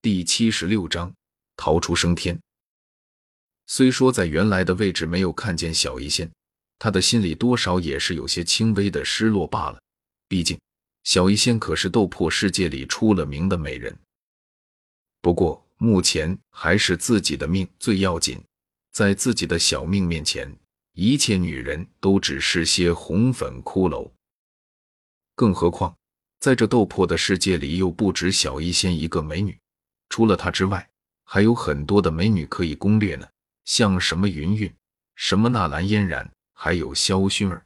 第七十六章逃出升天。虽说在原来的位置没有看见小医仙，他的心里多少也是有些轻微的失落罢了。毕竟小医仙可是斗破世界里出了名的美人。不过目前还是自己的命最要紧，在自己的小命面前，一切女人都只是些红粉骷髅。更何况在这斗破的世界里，又不止小医仙一个美女。除了她之外，还有很多的美女可以攻略呢，像什么云云、什么纳兰嫣然，还有萧薰儿。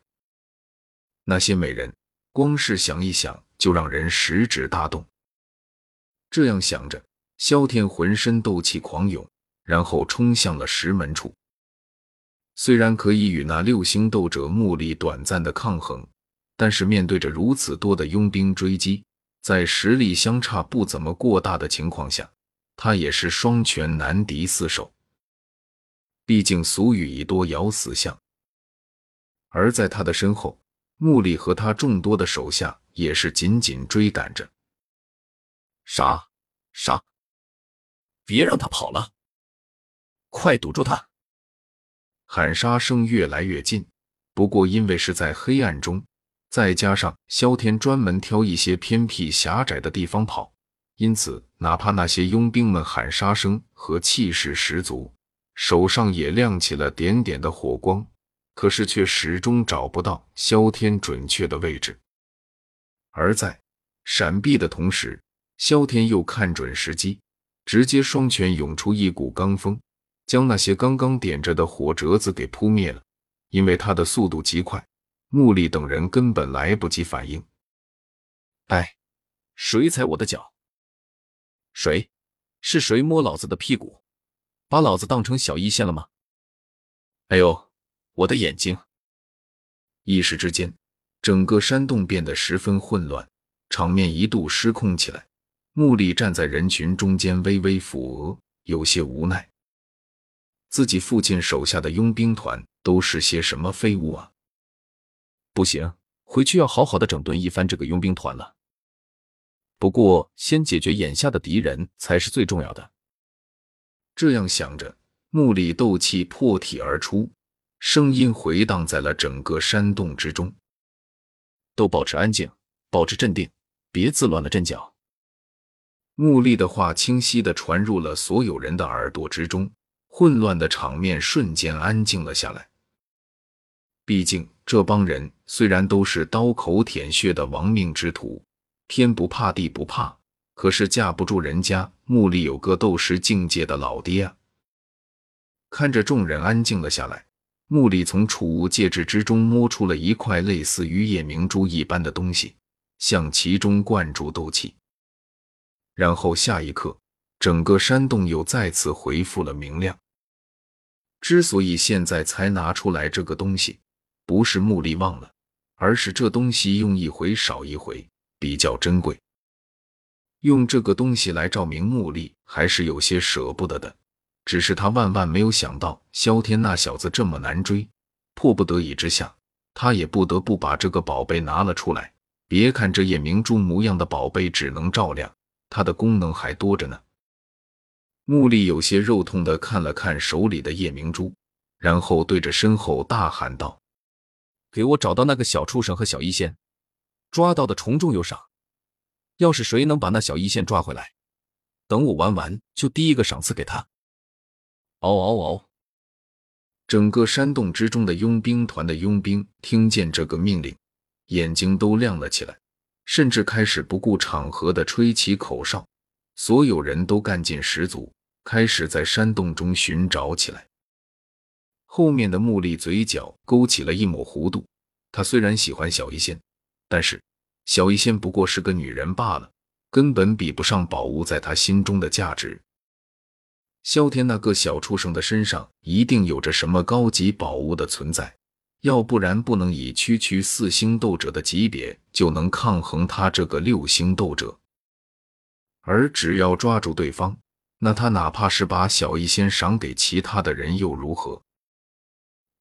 那些美人，光是想一想就让人食指大动。这样想着，萧天浑身斗气狂涌，然后冲向了石门处。虽然可以与那六星斗者木力短暂的抗衡，但是面对着如此多的佣兵追击。在实力相差不怎么过大的情况下，他也是双拳难敌四手。毕竟俗语已多咬死象。而在他的身后，穆里和他众多的手下也是紧紧追赶着。杀！杀！别让他跑了！快堵住他！喊杀声越来越近，不过因为是在黑暗中。再加上萧天专门挑一些偏僻狭窄的地方跑，因此哪怕那些佣兵们喊杀声和气势十足，手上也亮起了点点的火光，可是却始终找不到萧天准确的位置。而在闪避的同时，萧天又看准时机，直接双拳涌出一股罡风，将那些刚刚点着的火折子给扑灭了。因为他的速度极快。穆力等人根本来不及反应。哎，谁踩我的脚？谁？是谁摸老子的屁股？把老子当成小一线了吗？哎呦，我的眼睛！一时之间，整个山洞变得十分混乱，场面一度失控起来。穆力站在人群中间，微微抚额，有些无奈。自己父亲手下的佣兵团都是些什么废物啊！不行，回去要好好的整顿一番这个佣兵团了。不过，先解决眼下的敌人才是最重要的。这样想着，木里斗气破体而出，声音回荡在了整个山洞之中。都保持安静，保持镇定，别自乱了阵脚。木力的话清晰的传入了所有人的耳朵之中，混乱的场面瞬间安静了下来。毕竟，这帮人虽然都是刀口舔血的亡命之徒，天不怕地不怕，可是架不住人家墓里有个斗师境界的老爹啊！看着众人安静了下来，墓里从储物戒指之中摸出了一块类似于夜明珠一般的东西，向其中灌注斗气，然后下一刻，整个山洞又再次恢复了明亮。之所以现在才拿出来这个东西，不是目力忘了，而是这东西用一回少一回，比较珍贵。用这个东西来照明目力，还是有些舍不得的。只是他万万没有想到，萧天那小子这么难追，迫不得已之下，他也不得不把这个宝贝拿了出来。别看这夜明珠模样的宝贝只能照亮，它的功能还多着呢。目力有些肉痛的看了看手里的夜明珠，然后对着身后大喊道。给我找到那个小畜生和小一仙，抓到的重重有赏。要是谁能把那小一仙抓回来，等我玩完就第一个赏赐给他。嗷嗷嗷！整个山洞之中的佣兵团的佣兵听见这个命令，眼睛都亮了起来，甚至开始不顾场合的吹起口哨。所有人都干劲十足，开始在山洞中寻找起来。后面的木力嘴角勾起了一抹弧度。他虽然喜欢小医仙，但是小医仙不过是个女人罢了，根本比不上宝物在他心中的价值。萧天那个小畜生的身上一定有着什么高级宝物的存在，要不然不能以区区四星斗者的级别就能抗衡他这个六星斗者。而只要抓住对方，那他哪怕是把小医仙赏给其他的人又如何？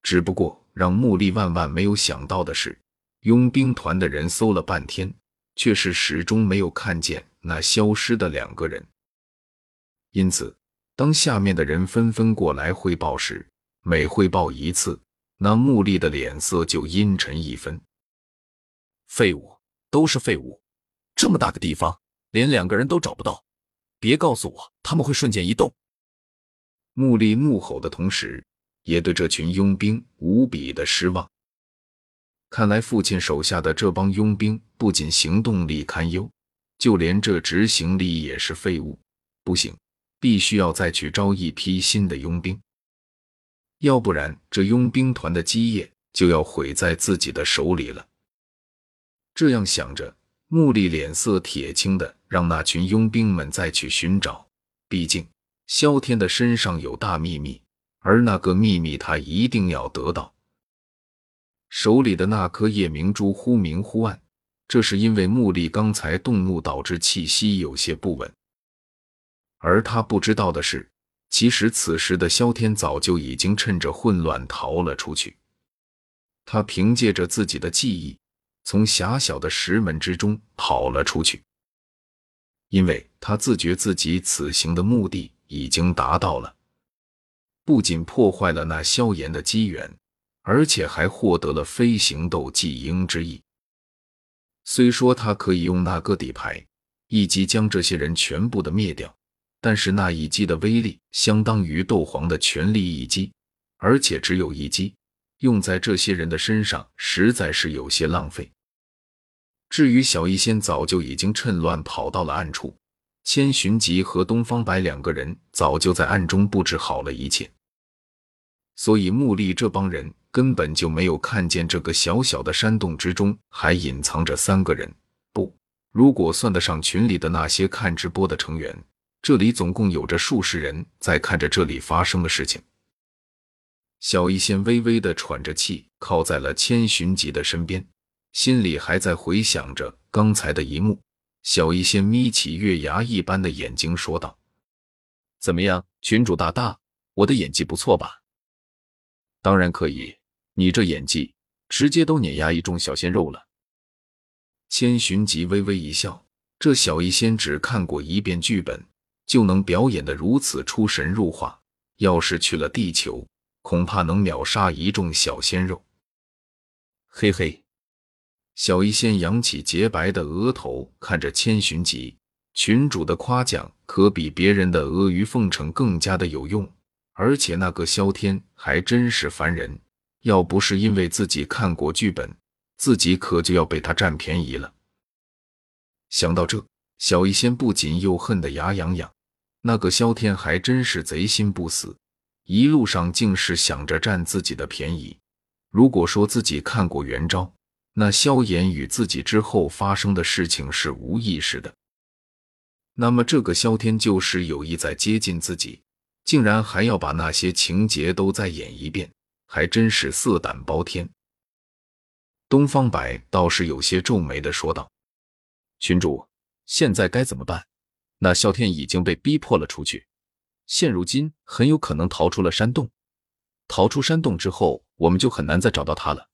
只不过让穆力万万没有想到的是，佣兵团的人搜了半天，却是始终没有看见那消失的两个人。因此，当下面的人纷纷过来汇报时，每汇报一次，那穆丽的脸色就阴沉一分。废物，都是废物！这么大个地方，连两个人都找不到，别告诉我他们会瞬间移动！穆丽怒吼的同时，也对这群佣兵无比的失望。看来父亲手下的这帮佣兵不仅行动力堪忧，就连这执行力也是废物。不行，必须要再去招一批新的佣兵，要不然这佣兵团的基业就要毁在自己的手里了。这样想着，穆丽脸色铁青的让那群佣兵们再去寻找。毕竟萧天的身上有大秘密，而那个秘密他一定要得到。手里的那颗夜明珠忽明忽暗，这是因为穆力刚才动怒导致气息有些不稳。而他不知道的是，其实此时的萧天早就已经趁着混乱逃了出去。他凭借着自己的记忆，从狭小的石门之中跑了出去，因为他自觉自己此行的目的已经达到了，不仅破坏了那萧炎的机缘。而且还获得了飞行斗技鹰之翼。虽说他可以用那个底牌一击将这些人全部的灭掉，但是那一击的威力相当于斗皇的全力一击，而且只有一击，用在这些人的身上实在是有些浪费。至于小医仙，早就已经趁乱跑到了暗处，千寻疾和东方白两个人早就在暗中布置好了一切。所以穆力这帮人根本就没有看见这个小小的山洞之中还隐藏着三个人。不，如果算得上群里的那些看直播的成员，这里总共有着数十人在看着这里发生的事情。小医仙微微的喘着气，靠在了千寻疾的身边，心里还在回想着刚才的一幕。小医仙眯起月牙一般的眼睛说道：“怎么样，群主大大，我的演技不错吧？”当然可以，你这演技直接都碾压一众小鲜肉了。千寻疾微微一笑，这小医仙只看过一遍剧本，就能表演的如此出神入化，要是去了地球，恐怕能秒杀一众小鲜肉。嘿嘿，小医仙扬起洁白的额头，看着千寻疾，群主的夸奖可比别人的阿谀奉承更加的有用。而且那个萧天还真是烦人，要不是因为自己看过剧本，自己可就要被他占便宜了。想到这，小医仙不仅又恨得牙痒痒。那个萧天还真是贼心不死，一路上竟是想着占自己的便宜。如果说自己看过原招，那萧炎与自己之后发生的事情是无意识的，那么这个萧天就是有意在接近自己。竟然还要把那些情节都再演一遍，还真是色胆包天。东方白倒是有些皱眉的说道：“群主，现在该怎么办？那萧天已经被逼迫了出去，现如今很有可能逃出了山洞。逃出山洞之后，我们就很难再找到他了。